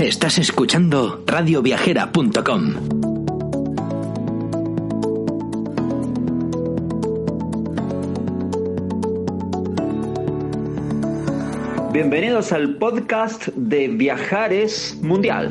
Estás escuchando radioviajera.com. Bienvenidos al podcast de Viajares Mundial.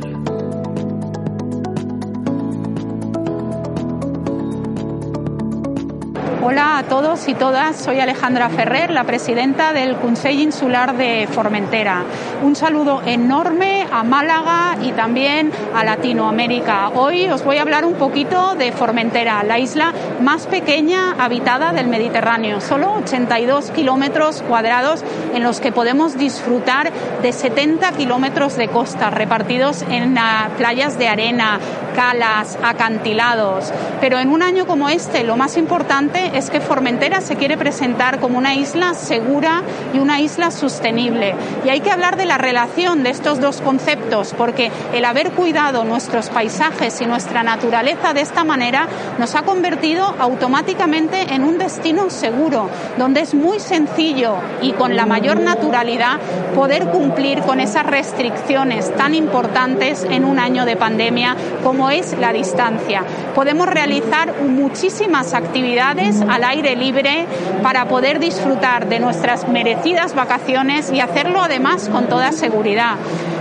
Hola a todos y todas, soy Alejandra Ferrer, la presidenta del Consell Insular de Formentera. Un saludo enorme a Málaga y también a Latinoamérica. Hoy os voy a hablar un poquito de Formentera, la isla más pequeña habitada del Mediterráneo, solo 82 kilómetros cuadrados en los que podemos disfrutar de 70 kilómetros de costa repartidos en ah, playas de arena, calas, acantilados. Pero en un año como este, lo más importante es que Formentera se quiere presentar como una isla segura y una isla sostenible. Y hay que hablar de la relación de estos dos conceptos, porque el haber cuidado nuestros paisajes y nuestra naturaleza de esta manera nos ha convertido automáticamente en un destino seguro, donde es muy sencillo y con la mayor naturalidad poder cumplir con esas restricciones tan importantes en un año de pandemia como es la distancia. Podemos realizar muchísimas actividades al aire libre para poder disfrutar de nuestras merecidas vacaciones y hacerlo además con toda seguridad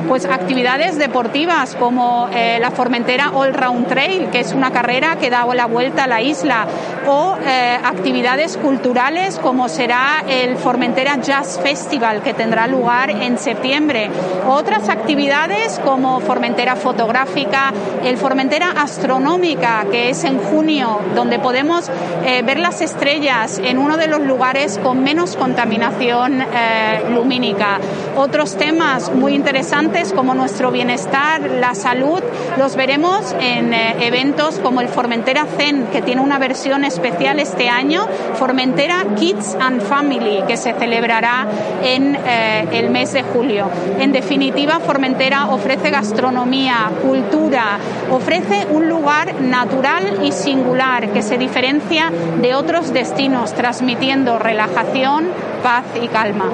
pues actividades deportivas como eh, la Formentera All Round Trail, que es una carrera que da la vuelta a la isla, o eh, actividades culturales como será el Formentera Jazz Festival, que tendrá lugar en septiembre. Otras actividades como Formentera Fotográfica, el Formentera Astronómica, que es en junio, donde podemos eh, ver las estrellas en uno de los lugares con menos contaminación lumínica. Otros temas muy interesantes como nuestro bienestar, la salud, los veremos en eh, eventos como el Formentera Zen, que tiene una versión especial este año, Formentera Kids and Family, que se celebrará en eh, el mes de julio. En definitiva, Formentera ofrece gastronomía, cultura, ofrece un lugar natural y singular que se diferencia de otros destinos, transmitiendo relajación, paz y calma.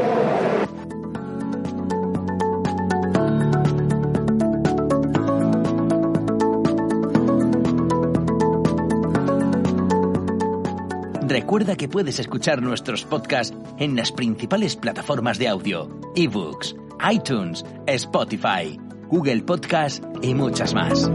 Recuerda que puedes escuchar nuestros podcasts en las principales plataformas de audio, ebooks, iTunes, Spotify, Google Podcast y muchas más.